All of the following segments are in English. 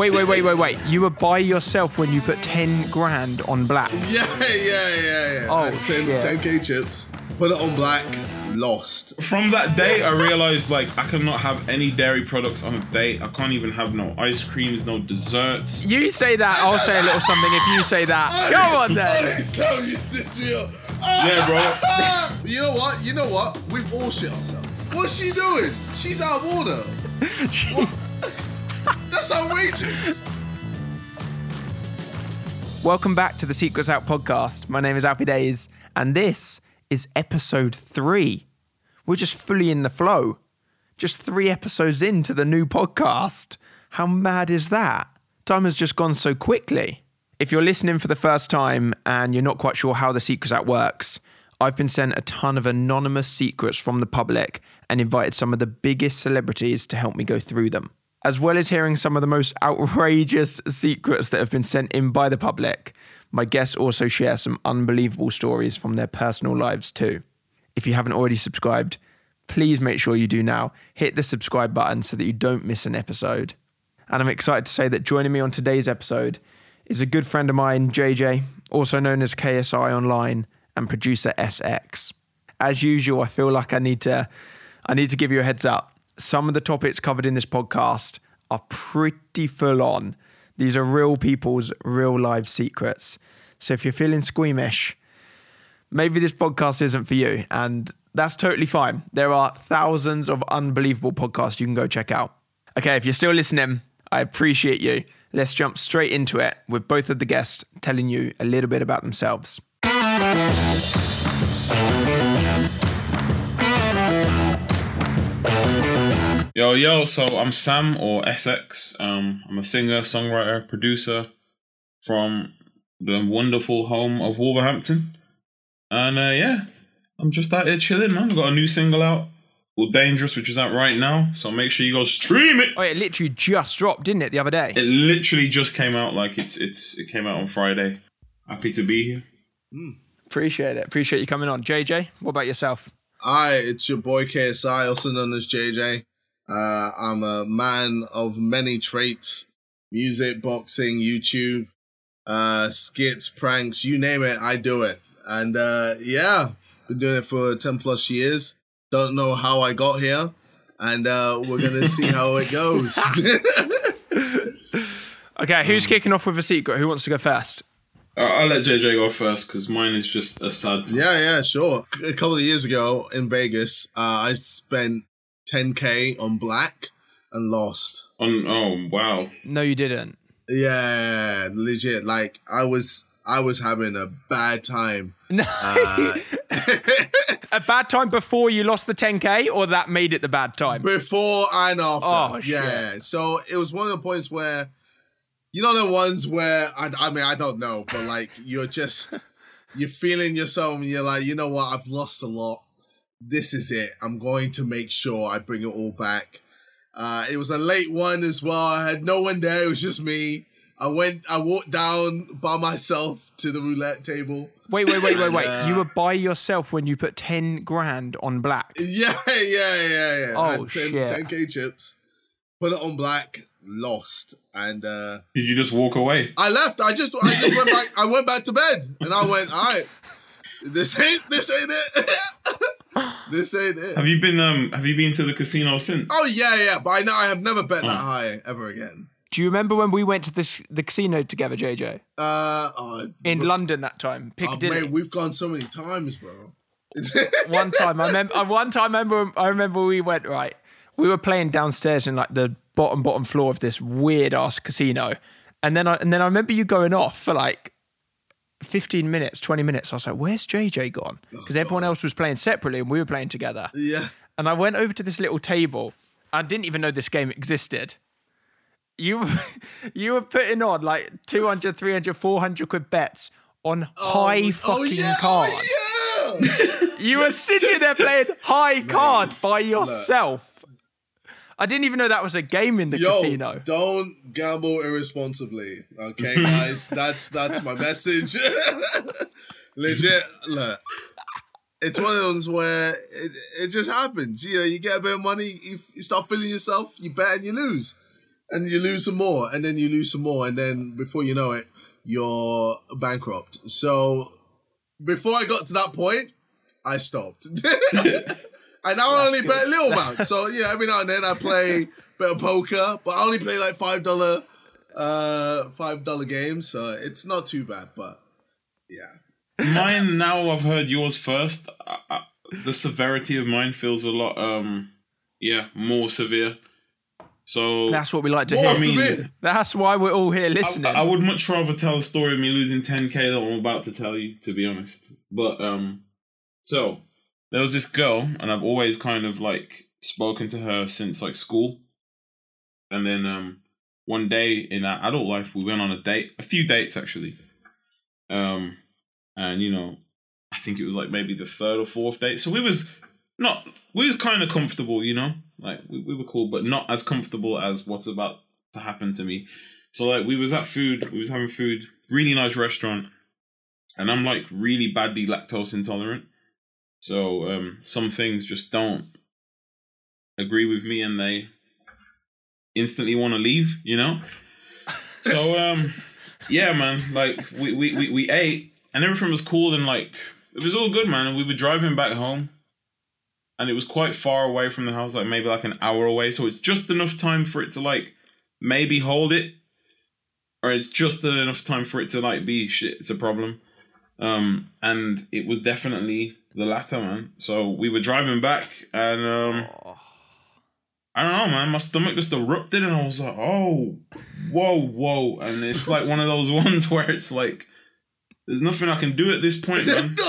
Wait, wait, wait, wait, wait. You were by yourself when you put 10 grand on black. Yeah, yeah, yeah, yeah. Oh, 10, shit. 10k chips. Put it on black. Lost. From that day, I realized like I cannot have any dairy products on a date. I can't even have no ice creams, no desserts. You say that, I'll say a little something if you say that. Come on then. So you sis real. Yeah, bro. You know what? You know what? We've all shit ourselves. What's she doing? She's out of order. What? That's outrageous. Welcome back to the Secrets Out podcast. My name is Alfie Deyes, and this is episode three. We're just fully in the flow. Just three episodes into the new podcast. How mad is that? Time has just gone so quickly. If you're listening for the first time and you're not quite sure how the Secrets Out works, I've been sent a ton of anonymous secrets from the public and invited some of the biggest celebrities to help me go through them as well as hearing some of the most outrageous secrets that have been sent in by the public, my guests also share some unbelievable stories from their personal lives too. If you haven't already subscribed, please make sure you do now. Hit the subscribe button so that you don't miss an episode. And I'm excited to say that joining me on today's episode is a good friend of mine, JJ, also known as KSI Online, and producer SX. As usual, I feel like I need to I need to give you a heads up some of the topics covered in this podcast are pretty full on. These are real people's real life secrets. So if you're feeling squeamish, maybe this podcast isn't for you. And that's totally fine. There are thousands of unbelievable podcasts you can go check out. Okay, if you're still listening, I appreciate you. Let's jump straight into it with both of the guests telling you a little bit about themselves. Yo, yo. So I'm Sam or SX. Um, I'm a singer, songwriter, producer from the wonderful home of Wolverhampton. And uh, yeah, I'm just out here chilling, man. I've got a new single out called Dangerous, which is out right now. So make sure you go stream it. Oh, it literally just dropped, didn't it, the other day? It literally just came out. Like it's it's it came out on Friday. Happy to be here. Appreciate it. Appreciate you coming on. JJ, what about yourself? Hi, it's your boy KSI, also known as JJ. Uh, I'm a man of many traits music, boxing, YouTube, uh, skits, pranks, you name it, I do it. And uh, yeah, been doing it for 10 plus years. Don't know how I got here. And uh, we're going to see how it goes. Okay, who's kicking off with a secret? Who wants to go first? I'll, I'll let JJ go first because mine is just a sad. yeah, yeah, sure. A couple of years ago in Vegas, uh, I spent 10K on black and lost. On oh wow. No, you didn't. Yeah, legit. Like I was, I was having a bad time. No. Uh, a bad time before you lost the 10k, or that made it the bad time? before and after. Oh, yeah. So it was one of the points where, you know, the ones where I, I mean, I don't know, but like you're just, you're feeling yourself, and you're like, you know what, I've lost a lot. This is it. I'm going to make sure I bring it all back. Uh, it was a late one as well. I had no one there. It was just me. I went. I walked down by myself to the roulette table. Wait, wait, wait, wait, wait. Uh, you were by yourself when you put 10 grand on black. Yeah, yeah, yeah, yeah. Oh, I had 10, shit. 10k chips. Put it on black. Lost, and uh Did you just walk away? I left. I just, I just went back. I went back to bed, and I went, all right. This ain't, this ain't it. this ain't it. Have you been um Have you been to the casino since? Oh yeah, yeah. But I know I have never bet that high ever again. Do you remember when we went to the, sh- the casino together, JJ? Uh, oh, In bro- London that time, oh, Piccadilly. mate, we've gone so many times, bro. one time, I remember. uh, One time, I remember. I remember we went right. We were playing downstairs in like the bottom bottom floor of this weird ass casino, and then I and then I remember you going off for like. 15 minutes, 20 minutes. I was like, where's JJ gone? Because everyone else was playing separately and we were playing together. yeah. And I went over to this little table. I didn't even know this game existed. You you were putting on like 200, 300, 400 quid bets on high Oh, fucking oh, yeah, card. Oh, yeah. You were sitting there playing high card by yourself. I didn't even know that was a game in the Yo, casino. don't gamble irresponsibly. Okay, guys, that's that's my message. Legit, look, it's one of those where it, it just happens. You know, you get a bit of money, you, you start feeling yourself, you bet and you lose. and you lose some more, and then you lose some more, and then before you know it, you're bankrupt. So before I got to that point, I stopped. and now I only play a little amount. So yeah, every now and then I play a bit of poker, but I only play like five dollar, uh, five dollar games. So it's not too bad. But yeah, mine now. I've heard yours first. I, I, the severity of mine feels a lot, um, yeah, more severe. So That's what we like to hear. I mean. That's why we're all here listening. I, I would much rather tell a story of me losing 10k than I'm about to tell you, to be honest. But um, so there was this girl, and I've always kind of like spoken to her since like school. And then um, one day in our adult life, we went on a date, a few dates actually. Um, and you know, I think it was like maybe the third or fourth date. So we was not, we was kind of comfortable, you know, like we, we were cool, but not as comfortable as what's about to happen to me. So like we was at food, we was having food, really nice restaurant, and I'm like really badly lactose intolerant. So um some things just don't agree with me and they instantly want to leave, you know? So um yeah, man, like we, we, we, we ate and everything was cool and like it was all good, man. And we were driving back home and it was quite far away from the house, like maybe like an hour away. So it's just enough time for it to like maybe hold it, or it's just enough time for it to like be shit. It's a problem. Um, and it was definitely the latter, man. So we were driving back, and um, Oh. I don't know, man. My stomach just erupted, and I was like, "Oh, whoa, whoa!" And it's like one of those ones where it's like, "There's nothing I can do at this point, man."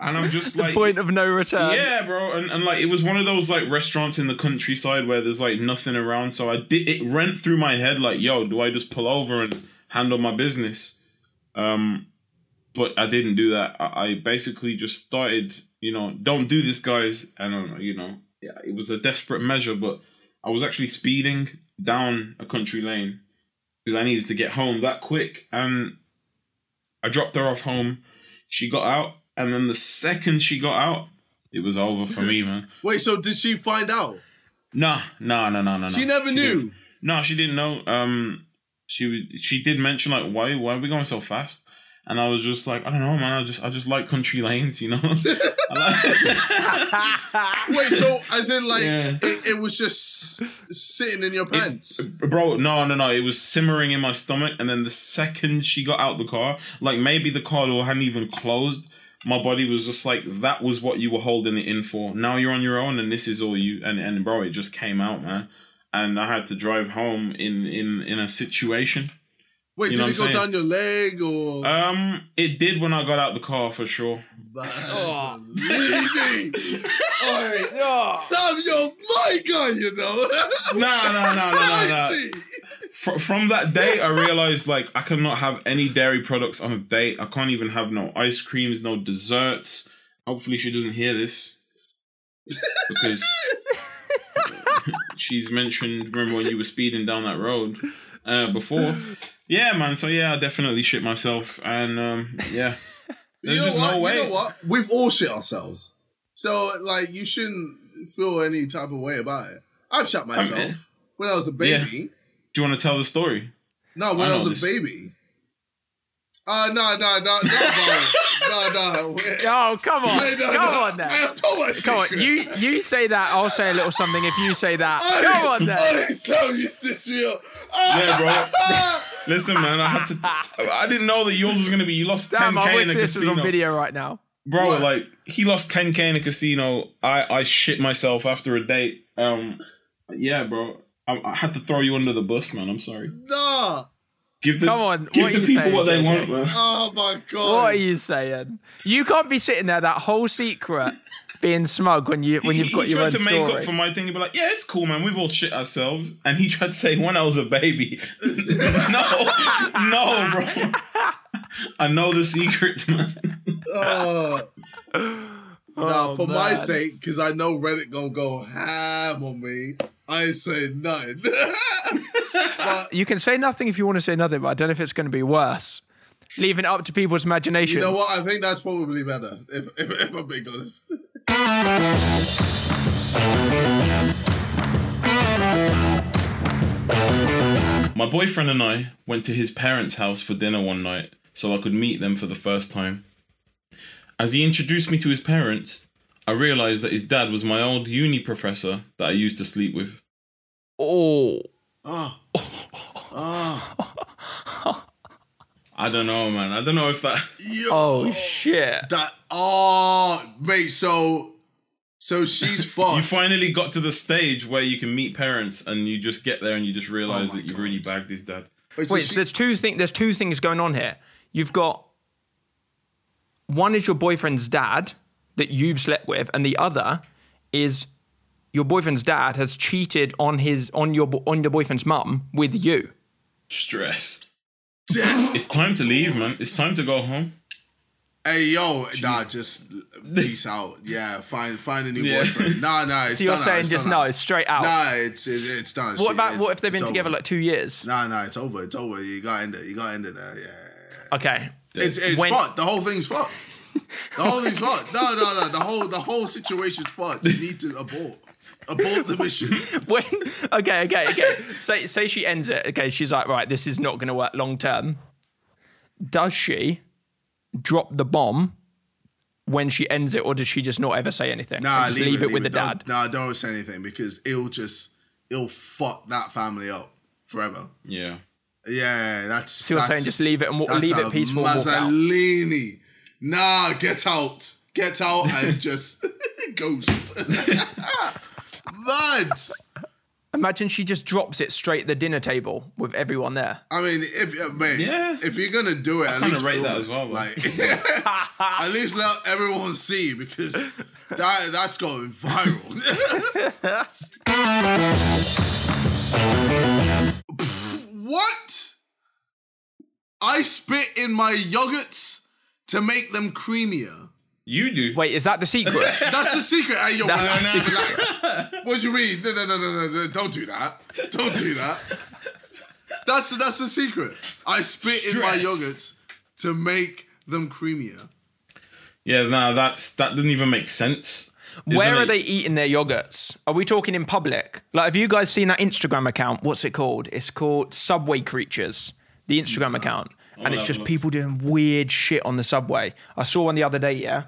and I'm just the point of no return. yeah, bro, and, and like it was one of those like restaurants in the countryside where there's like nothing around. So I did it went through my head like, yo, do I just pull over and handle my business? Um, but I didn't do that. I, I basically just started, you know, don't do this, guys. And uh, you know, yeah, it was a desperate measure, but I was actually speeding down a country lane because I needed to get home that quick, and I dropped her off home. She got out, and then the second she got out, it was over for me, man. Wait, so did she find out? Nah, nah, nah, nah, nah. She never knew. didn't. No, she didn't know. Um, she she did mention like, why why are we going so fast? And I was just like, I don't know, man. I just I just like country lanes, you know. Like- Wait, so as in like Yeah. it, it was just sitting in your pants? Bro, no, no, no. It was simmering in my stomach, and then the second she got out the car, like maybe the car door hadn't even closed. My body was just like, that was what you were holding it in for. Now you're on your own, and this is all you. And and bro, it just came out, man. And I had to drive home in in in a situation. Wait, you did it go I'm down your leg or? Um, it did when I got out the car for sure. Oh. Lady. All right. Oh. Sam, you're my guy, you know. Nah, nah, nah, nah, nah, nah. Fr- from that day, I realized like I cannot have any dairy products on a date. I can't even have no ice creams, no desserts. Hopefully, she doesn't hear this because she's mentioned. Remember when you were speeding down that road uh, before? Yeah, man. So yeah, I definitely shit myself, and um, yeah, there's just what? no way. You know what? We've all shit ourselves. So, like, you shouldn't feel any type of way about it. I've shot myself when I was a baby. Do you want to tell the story? No, when I I, was a this. baby. Uh, no, no, no, no, no, no. Wait, Oh, come on. wait, no, come no. on I have told my Come on. You you say that, I'll say a little something if you say that. Oi, Come on then. oi, Sam, you stitched me up. Yeah, Listen, man, I had to. I didn't know that yours was gonna be. You lost ten Damn, I k wish in a this was casino. on video right now. Bro, What? like he lost 10k in a casino. I I shit myself after a date. Um, yeah, bro. I, I had to throw you under the bus, man. I'm sorry. Nah. Give the Come on, give what the people saying, what they JJ? want, man. Oh my god. What are you saying? You can't be sitting there that whole secret being smug when you when He- you've got he your tried to make up for my thing and be like, "Yeah, it's cool, man. We've all shit ourselves." And he tried to say, "When I was a baby." no, no, bro. I know the secrets, man. Uh, nah, Oh, for my sake, because I know Reddit gonna go ham on me, I say nothing. but You can say nothing if you want to say nothing, but I don't know if it's going to be worse. Leaving it up to people's imagination. you know what? I think that's probably better, if, if, if I'm being honest. My boyfriend and I went to his parents' house for dinner one night so I could meet them for the first time. As he introduced me to his parents, I realized that his dad was my old uni professor that I used to sleep with. Oh, Oh. Oh. I don't know, man. I don't know if that. Yo. oh shit! That oh wait, so so she's fucked. You finally got to the stage where you can meet parents and you just get there and you just realize Oh my that you've really bagged his dad. wait, so Wait, so she- there's two things. There's two things going on here. You've got one is your boyfriend's dad that you've slept with, and the other is your boyfriend's dad has cheated on his on your on your boyfriend's mum with you. Stress. It's time to leave, man. It's time to go home. Hey yo, nah, just peace out. Yeah, find find a new Yeah. boyfriend. Nah, nah. It's done. So you're saying it's just no, now. straight out. Nah, it's it, it's done. what about it's- what if they've been together over. like two years? Nah, nah, it's over. It's over. You got in there. You got in there. Yeah. Okay. It's it's When- fucked. The whole thing's fucked. The whole thing's fucked. No, no, no. The whole the whole situation's fucked. You need to abort. Abort the mission. When okay, okay, okay. say say she ends it. Okay, she's like, right, this is not going to work long term. Does she drop the bomb when she ends it, or does she just not ever say anything? Nah, And leave, leave, it, it with the Don't- dad. Nah, don't say anything because it'll just it'll fuck that family up forever. Yeah. Yeah, that's. see So you're saying just leave it and wa- that's leave it a peaceful and walk out? Mazzolini. Nah, get out. Get out and just ghost. Mad. Imagine she just drops it straight at the dinner table with everyone there. I mean, if uh, man, Yeah. if you're gonna do it, at kinda least rate that it. as well, though. Like, at least let everyone see because that that's going viral. What? I spit in my yogurts to make them creamier. You do. Wait, is that the secret? That's the secret. Hey, yo, That's relax, the relax. What do you mean? No, no, no, no, no, no, don't do that. Don't do that. That's that's the secret. I spit in my yogurts to make them creamier. Yeah, no, that's that doesn't even make sense. Where Isn't are it? they eating their yogurts? Are we talking in public? Like, have you guys seen that Instagram account? What's it called? It's called Subway Creatures, the Instagram account. And it's just people doing weird shit on the subway. I saw one the other day, yeah.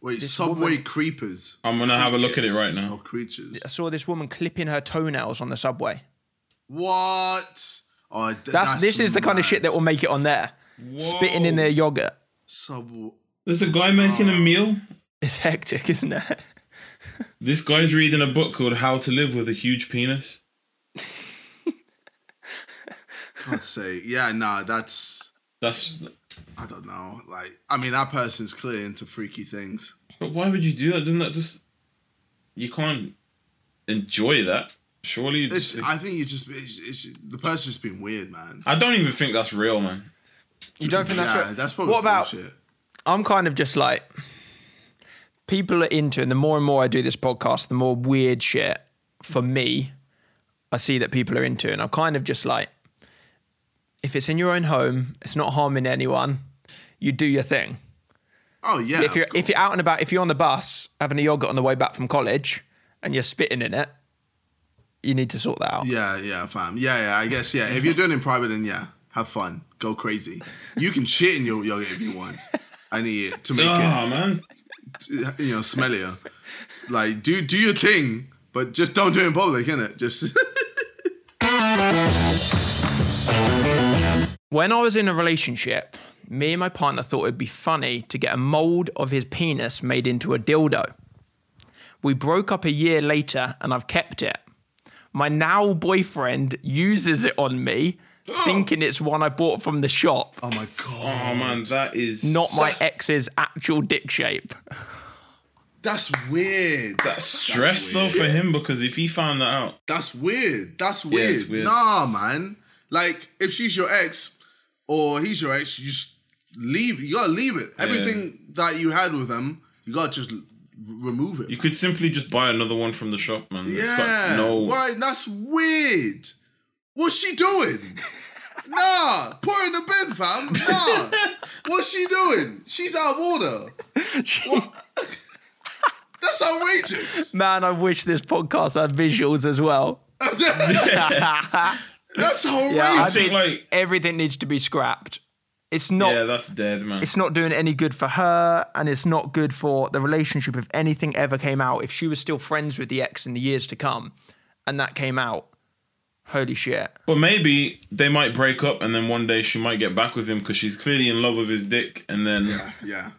Wait, subway woman- creepers I'm gonna have a look at it right or now. Oh, creatures? I saw this woman clipping her toenails on the subway. What? Oh, th- That's, this is the kind of shit that will make it on there. Spitting in their yogurt. sub. There's a guy making a ah. meal. It's hectic, isn't it? This guy's reading a book called How to Live with a Huge Penis. I'd say, yeah, nah, that's That's. I don't know. Like, I mean, that person's clear into freaky things. But why would you do that? Doesn't that just? You can't enjoy that. Surely. You It's, just, I think you just it's, it's, the person's just been weird, man. I don't even think that's real, man. You don't think that's yeah, right? that's probably What about bullshit. I'm kind of just like people are into, and the more and more I do this podcast, the more weird shit for me I see that people are into, and I'm kind of just like, if it's in your own home, it's not harming anyone. You do your thing. Oh yeah. if you're if you're out and about, if you're on the bus having a yogurt on the way back from college, and you're spitting in it, you need to sort that out. Yeah, yeah, fam. Yeah, yeah. I guess yeah. If you're doing it in private, then yeah, have fun, go crazy. You can shit in your yogurt if you want. I need it to make Oh man. you know, smellier. Like do do your thing, but just don't do it in public, innit? Just When I was in a relationship, me and my partner thought it'd be funny to get a mold of his penis made into a dildo. We broke up a year later and I've kept it. My now boyfriend uses it on me, thinking it's one I bought from the shop, oh my god, Oh man, that is not my ex's actual dick shape. that's weird. That's stress though weird. for him because if he found that out, That's weird. That's weird. it's weird. Nah, man. Like if she's your ex or he's your ex, you just leave. You gotta leave it. Everything that you had with them, you gotta just r- remove it. you could simply just buy another one from the shop, man. It's got yeah. no. Why? That's weird. What's she doing? nah, put her in the bin, fam. Nah. What's she doing? She's out of order. What? That's outrageous. Man, I wish this podcast had visuals as well. That's horrible. Yeah, I think, think like- everything needs to be scrapped. It's not. yeah, that's dead, man. it's not doing any good for her, and it's not good for the relationship. If anything ever came out, if she was still friends with the ex in the years to come, and that came out, holy shit. But maybe they might break up, and then one day she might get back with him because she's clearly in love with his dick, and then yeah, yeah.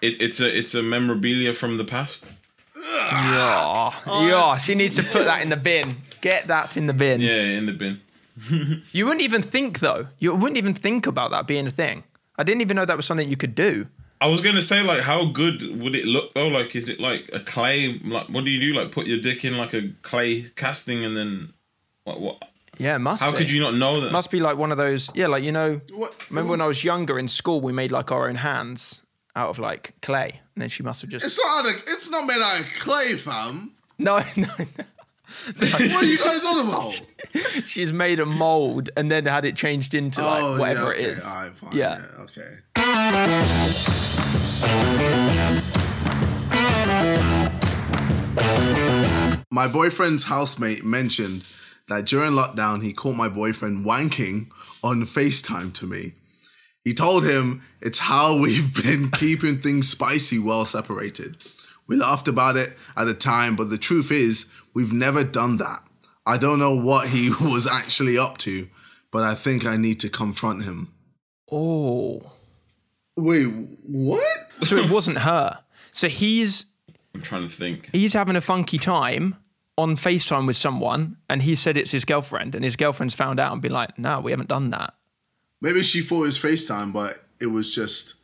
it, it's a it's a memorabilia from the past. Yeah, oh, yeah. She needs to put that in the bin. Get that in the bin. Yeah, in the bin. You wouldn't even think though. You wouldn't even think about that being a thing. I didn't even know that was something you could do. I was gonna say like, how good would it look though? Like, is it like a clay? Like, what do you do? Like, put your dick in like a clay casting, and then what? What? Yeah, it must. How be. could you not know that? Must be like one of those. Yeah, like you know. What- Remember when I was younger in school, we made like our own hands out of like clay, and then she must have just. It's not. Out of, it's not made out of clay, fam. No, no, no. What are you guys on about? She's made a mold and then had it changed into like oh, whatever yeah, okay. is. All right, fine. Yeah. Yeah. okay. My boyfriend's housemate mentioned that during lockdown he caught my boyfriend wanking on FaceTime to me. He told him it's how we've been keeping things spicy well separated. We laughed about it at the time, but the truth is, we've never done that. I don't know what he was actually up to, but I think I need to confront him. Oh, Wait, what? so it wasn't her. So he's I'm trying to think. he's having a funky time on FaceTime with someone, and he said it's his girlfriend, and his girlfriend's found out and been like, "No, we haven't done that." Maybe she thought it was FaceTime, but it was just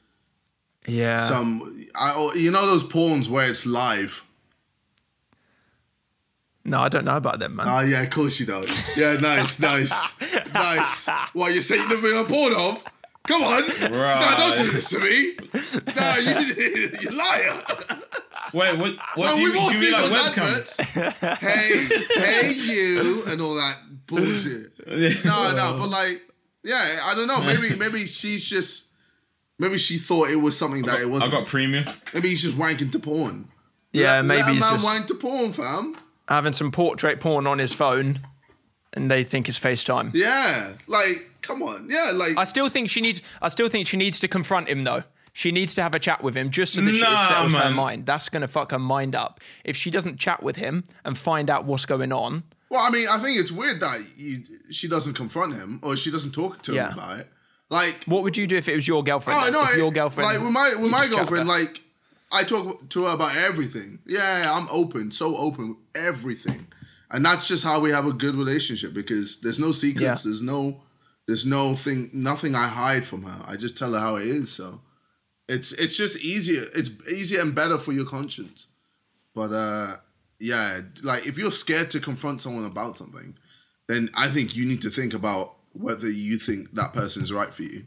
Yeah. some. I, oh, you know those porns where it's live. no, I don't know about them, man. Oh yeah, of course you don't. Yeah, nice, nice, nice. What you say you've never been on porn of? Come on, no, don't do this to me. No, you, you liar. Wait, what? What Well, do you, we've all do you seen mean like those webcam? adverts. hey, hey, you, and all that bullshit. No, no, but like, yeah, I don't know. Maybe, maybe she's just, maybe she thought it was something that it wasn't. I got premium. maybe he's just wanking to porn. yeah, let, maybe let a he's man just wank to porn, fam. having some portrait porn on his phone, and they think it's FaceTime. Yeah, like, come on, yeah, like, I still think she needs. I still think she needs to confront him though. She needs to have a chat with him just so that she Nah, settles her mind. That's gonna fuck her mind up. If she doesn't chat with him and find out what's going on, well, I mean, I think it's weird that you, she doesn't confront him or she doesn't talk to Yeah. him about it. Like, what would you do if it was your girlfriend? oh no, your girlfriend. like with my with my girlfriend, like, I talk to her about everything. Yeah, I'm open, so open with everything, and that's just how we have a good relationship because there's no secrets, Yeah. there's no, there's no thing, nothing I hide from her. I just tell her how it is. So, it's it's just easier. It's easier and better for your conscience. But uh yeah, like if you're scared to confront someone about something, then I think you need to think about whether you think that person is right for you.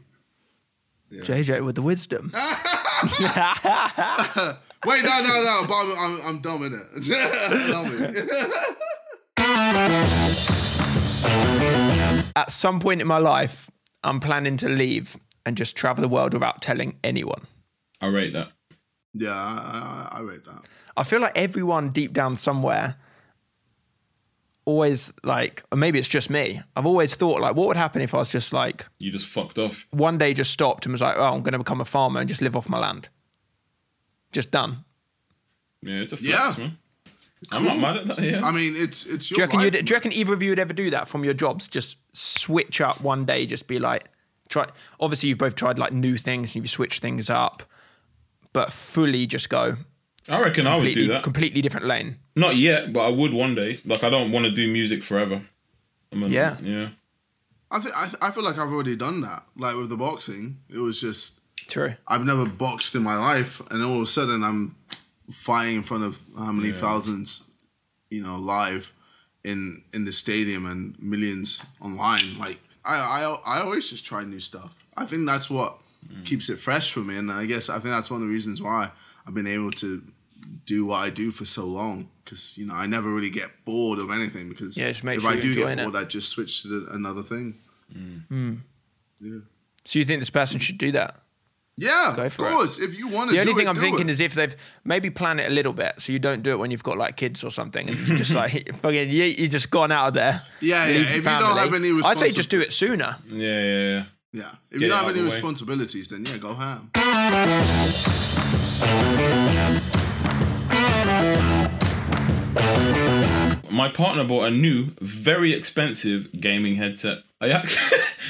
JJ with the wisdom. Wait, no, no, no, but I'm, I'm, I'm dumb in it. dumb in it. At some point in my life, I'm planning to leave and just travel the world without telling anyone. I rate that. Yeah, I, I, I read that. I feel like everyone deep down somewhere always like, or maybe it's just me. I've always thought like, what would happen if I was just like You just fucked off. one day just stopped and was like, oh, I'm going to become a farmer and just live off my land. Just done. Yeah, it's a Yeah. flex, man. I'm not mad at that. Yeah. I mean, it's it's Do you, reckon life. you'd, do you reckon either of you would ever do that from your jobs? Just switch up one day, just be like, try. Obviously, you've both tried like new things and you've switched things up, but fully just go I reckon I would completely, do that. completely different lane. Not yet, but I would one day. Like I don't want to do music forever. I'm gonna- Yeah. Yeah. I think I, I feel like I've already done that. Like with the boxing, it was just True. I've never boxed in my life, and all of a sudden I'm fighting in front of how many thousands, you know, live in in the stadium and millions online. Like I I, I always just try new stuff. I think that's what keeps it fresh for me, and I guess I think that's one of the reasons why I've been able to do what I do for so long. Because you know I never really get bored of anything. Because Yeah, just make if sure I you're do get enjoying it. bored, I just switch to the, another thing. Hmm. Hmm. Yeah. So you think this person should do that? Yeah, Go of for it. course. If you want to, The only do thing it, I'm thinking it. is if they've maybe plan it a little bit, so you don't do it when you've got like kids or something, and you just like fucking you, you just gone out of there. Yeah, yeah, leave if your you don't have any I say just do it sooner. Yeah, yeah, yeah. Yeah. If Get you don't have any the way. responsibilities, then yeah, go ham. My partner bought a new, very expensive gaming headset. I ac-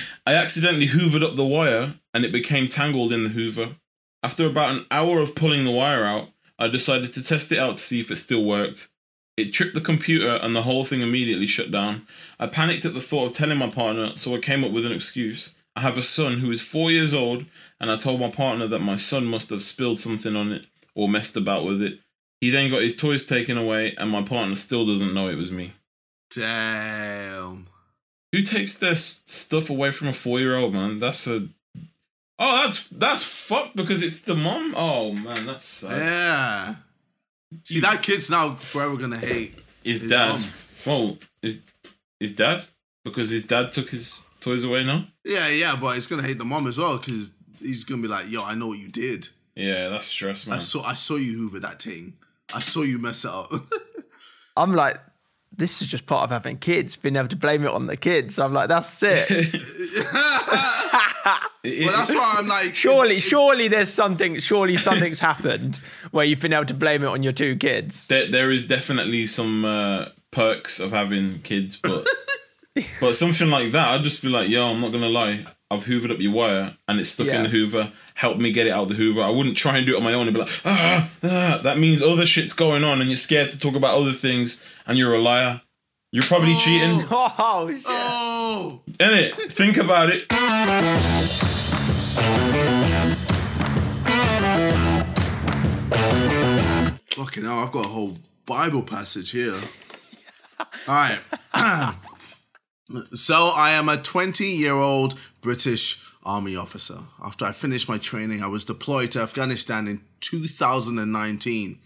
I accidentally hoovered up the wire and it became tangled in the hoover. After about an hour of pulling the wire out, I decided to test it out to see if it still worked. It tripped the computer and the whole thing immediately shut down. I panicked at the thought of telling my partner, so I came up with an excuse. I have a son who is four years old, and I told my partner that my son must have spilled something on it or messed about with it. He then got his toys taken away, and my partner still doesn't know it was me. Damn. Who takes their stuff away from a four-year-old man? That's a oh, that's that's fucked because it's the mom. Oh man, that's sad. Yeah. See, that kid's now forever gonna hate. His His dad. mom. Well, his his dad because his dad took his toys away now. Yeah, yeah, but he's gonna hate the mom as well because he's gonna be like, "Yo, I know what you did. Yeah, that's stress, man. I saw, I saw you hoover that thing. I saw you mess it up." I'm like, this is just part of having kids, being able to blame it on the kids. I'm like, that's it. well, that's why I'm like, surely, surely there's something, surely something's happened where you've been able to blame it on your two kids. there, there is definitely some uh, perks of having kids, but but something like that, I'd just be like, yo, I'm not gonna lie. I've hoovered up your wire and it's stuck Yeah. in the Hoover. Help me get it out of the Hoover. I wouldn't try and do it on my own and be like, ah, ah. That means other shit's going on and you're scared to talk about other things and you're a liar. You're probably cheating. Oh, shit. Oh, Innit? Think about it. fucking hell! I've got a whole Bible passage here. All right. so I am a 20-year-old British Army officer. After I finished my training, I was deployed to Afghanistan in 2019.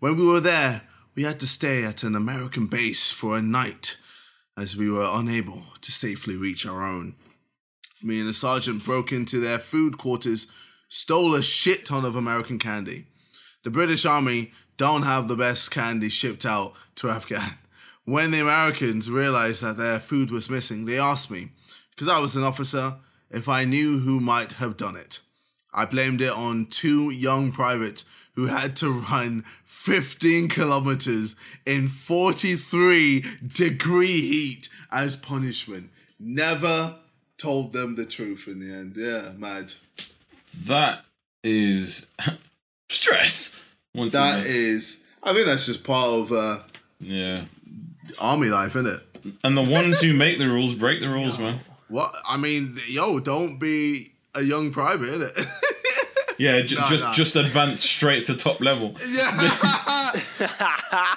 When we were there, we had to stay at an American base for a night as we were unable to safely reach our own. Me and a sergeant broke into their food quarters, stole a shit ton of American candy. The British Army don't have the best candy shipped out to Afghan. When the Americans realized that their food was missing, they asked me, because I was an officer, if I knew who might have done it. I blamed it on two young privates who had to run 15 kilometers in 43 degree heat as punishment. Never told them the truth in the end. Yeah, mad. That is stress. Once That is, I think that's just part of uh, yeah. Army life, isn't it? And the ones who make the rules break the rules, man. What I mean, yo, don't be a young private, innit? Yeah, j- Nah, just nah. just advance straight to top level. yeah.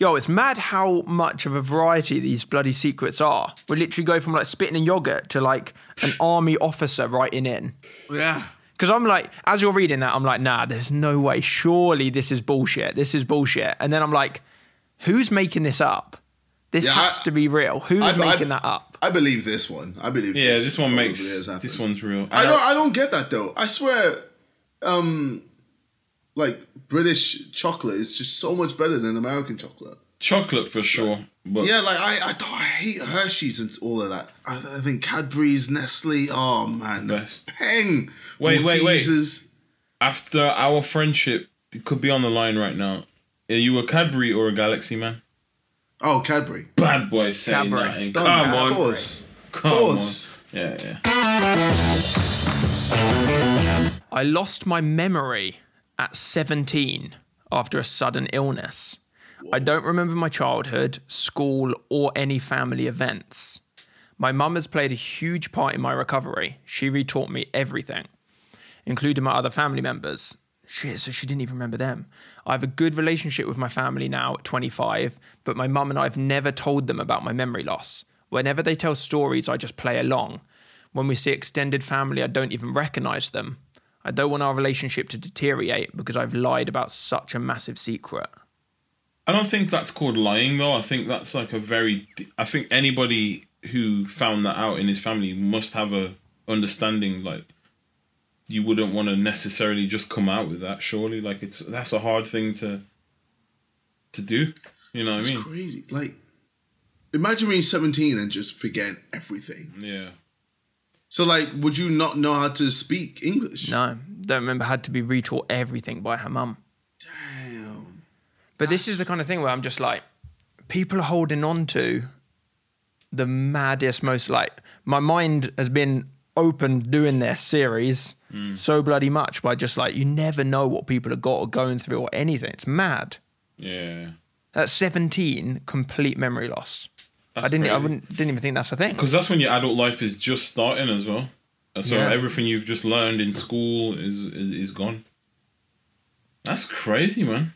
Yo, it's mad how much of a variety these bloody secrets are. We literally go from like spitting in yogurt to like an army officer writing in. yeah. Because I'm like, as you're reading that, I'm like, nah, there's no way. Surely this is bullshit. This is bullshit. And then I'm like, who's making this up? This Yeah, has I- to be real. Who's I- I- making that up? I believe this one. I believe. Yeah, this one makes this one's real. I don't. I don't get that though. I swear, um, like British chocolate is just so much better than American chocolate. chocolate for sure, but Yeah, like I, I, I hate Hershey's and all of that. I, I think Cadbury's, Nestle. Oh man, the Best. peng. Wait, wait, wait. After our friendship it could be on the line right now. Are you a Cadbury or a Galaxy man? Oh, Cadbury. Bad boy saying Cadbury. that. and Don't Come matter, on, Of course. come Of on. course. Yeah, yeah. I lost my memory at 17 after a sudden illness. I don't remember my childhood, school, or any family events. My mum has played a huge part in my recovery. She retaught me everything, including my other family members. Shit, so she didn't even remember them. I have a good relationship with my family now at 25, but my mum and I have never told them about my memory loss. Whenever they tell stories, I just play along. When we see extended family, I don't even recognize them. I don't want our relationship to deteriorate because I've lied about such a massive secret. I don't think that's called lying though. I think that's like a very. I think anybody who found that out in his family must have a understanding like you wouldn't want to necessarily just come out with that. Surely, like it's that's a hard thing to to do. You know what It's I mean? crazy. Like, imagine being 17 and just forgetting everything. Yeah. So, like, would you not know how to speak English? No, don't remember. Had to be retaught everything by her mum. Damn. But this is the kind of thing where I'm just like, people are holding on to the maddest, most like. My mind has been open doing this series Mm. so bloody much by just like you never know what people have got or going through or anything. It's mad. Yeah. At 17, complete memory loss. That's I didn't. I wouldn't. Didn't even think that's a thing. Because that's when your adult life is just starting as well. So Yeah. everything you've just learned in school is, is is gone. That's crazy, man.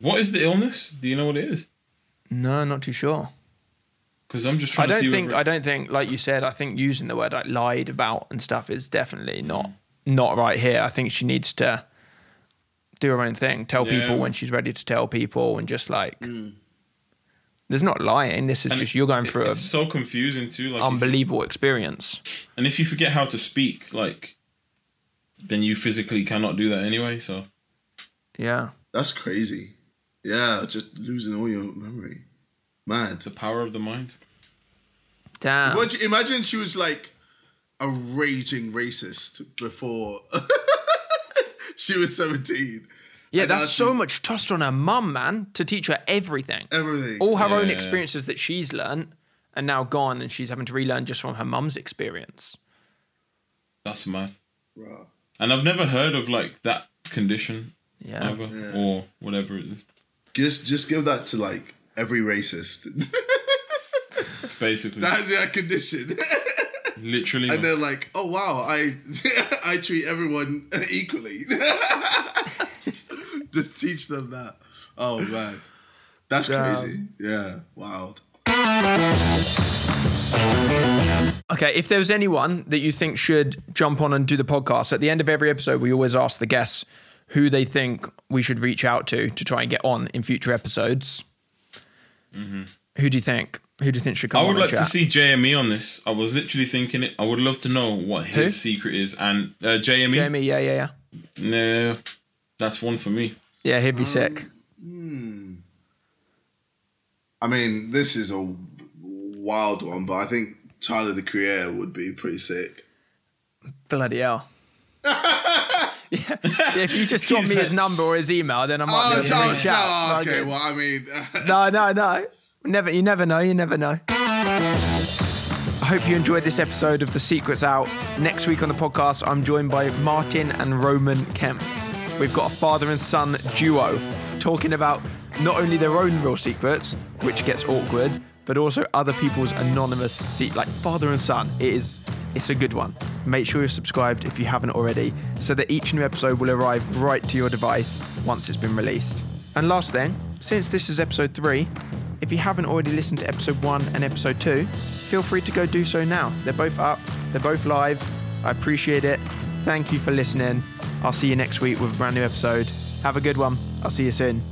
What is the illness? Do you know what it is? No, not too sure. Because I'm just trying to don't see. think. whether- I don't think. Like you said, I think using the word like lied about and stuff is definitely not not right here. I think she needs to do her own thing. Tell Yeah. people when she's ready to tell people, and just like. Hmm. There's not lying. This is and just you're going it- through It's so confusing too. Like, an if you- unbelievable experience. and if you forget how to speak, like, then you physically cannot do that anyway. So Yeah. That's crazy. Yeah, just losing all your memory. Mad. the power of the mind. Damn. Imagine, imagine she was like a raging racist before she was 17. yeah, And now that's she- so much trust on her mum, man, to teach her everything. Everything. all her own experiences that she's learned and now gone, and she's having to relearn just from her mum's experience. That's mad. Right. And I've never heard of like that condition Yeah. ever Yeah. or whatever it is. Just, just give that to like every racist. Basically, That's their condition. literally. and man. they're like, oh wow, I I treat everyone equally. Just teach them that. Oh man, that's Damn. crazy. Yeah, wild. Okay, if there was anyone that you think should jump on and do the podcast, at the end of every episode, we always ask the guests who they think we should reach out to to try and get on in future episodes. Who do you think? Who do you think should come Mm-hmm. I on would like and to see JME on this. I was literally thinking it. I would love to know what his Who? secret is. And uh, JME, Jamie, yeah, yeah, yeah. no, that's one for me. Yeah, he'd Um, be sick. I mean, this is a wild one, but I think Tyler the Creator would be pretty sick. Bloody hell. yeah. if you just drop me his number or his email, then I might Oh, be able to no, reach no, out. okay. Okay. Well, I mean, uh, No, no, no. Never, you never know. You never know. I hope you enjoyed this episode of The Secrets Out. Next week on the podcast, I'm joined by Martin and Roman Kemp. We've got a father and son duo talking about not only their own real secrets, which gets awkward, but also other people's anonymous secrets, like father and son. It is, it's a good one. Make sure you're subscribed if you haven't already, so that each new episode will arrive right to your device once it's been released. And last thing, since this is episode three, if you haven't already listened to episode one and episode two, feel free to go do so now. They're both up, they're both live. I appreciate it. Thank you for listening. I'll see you next week with a brand new episode. Have a good one. I'll see you soon.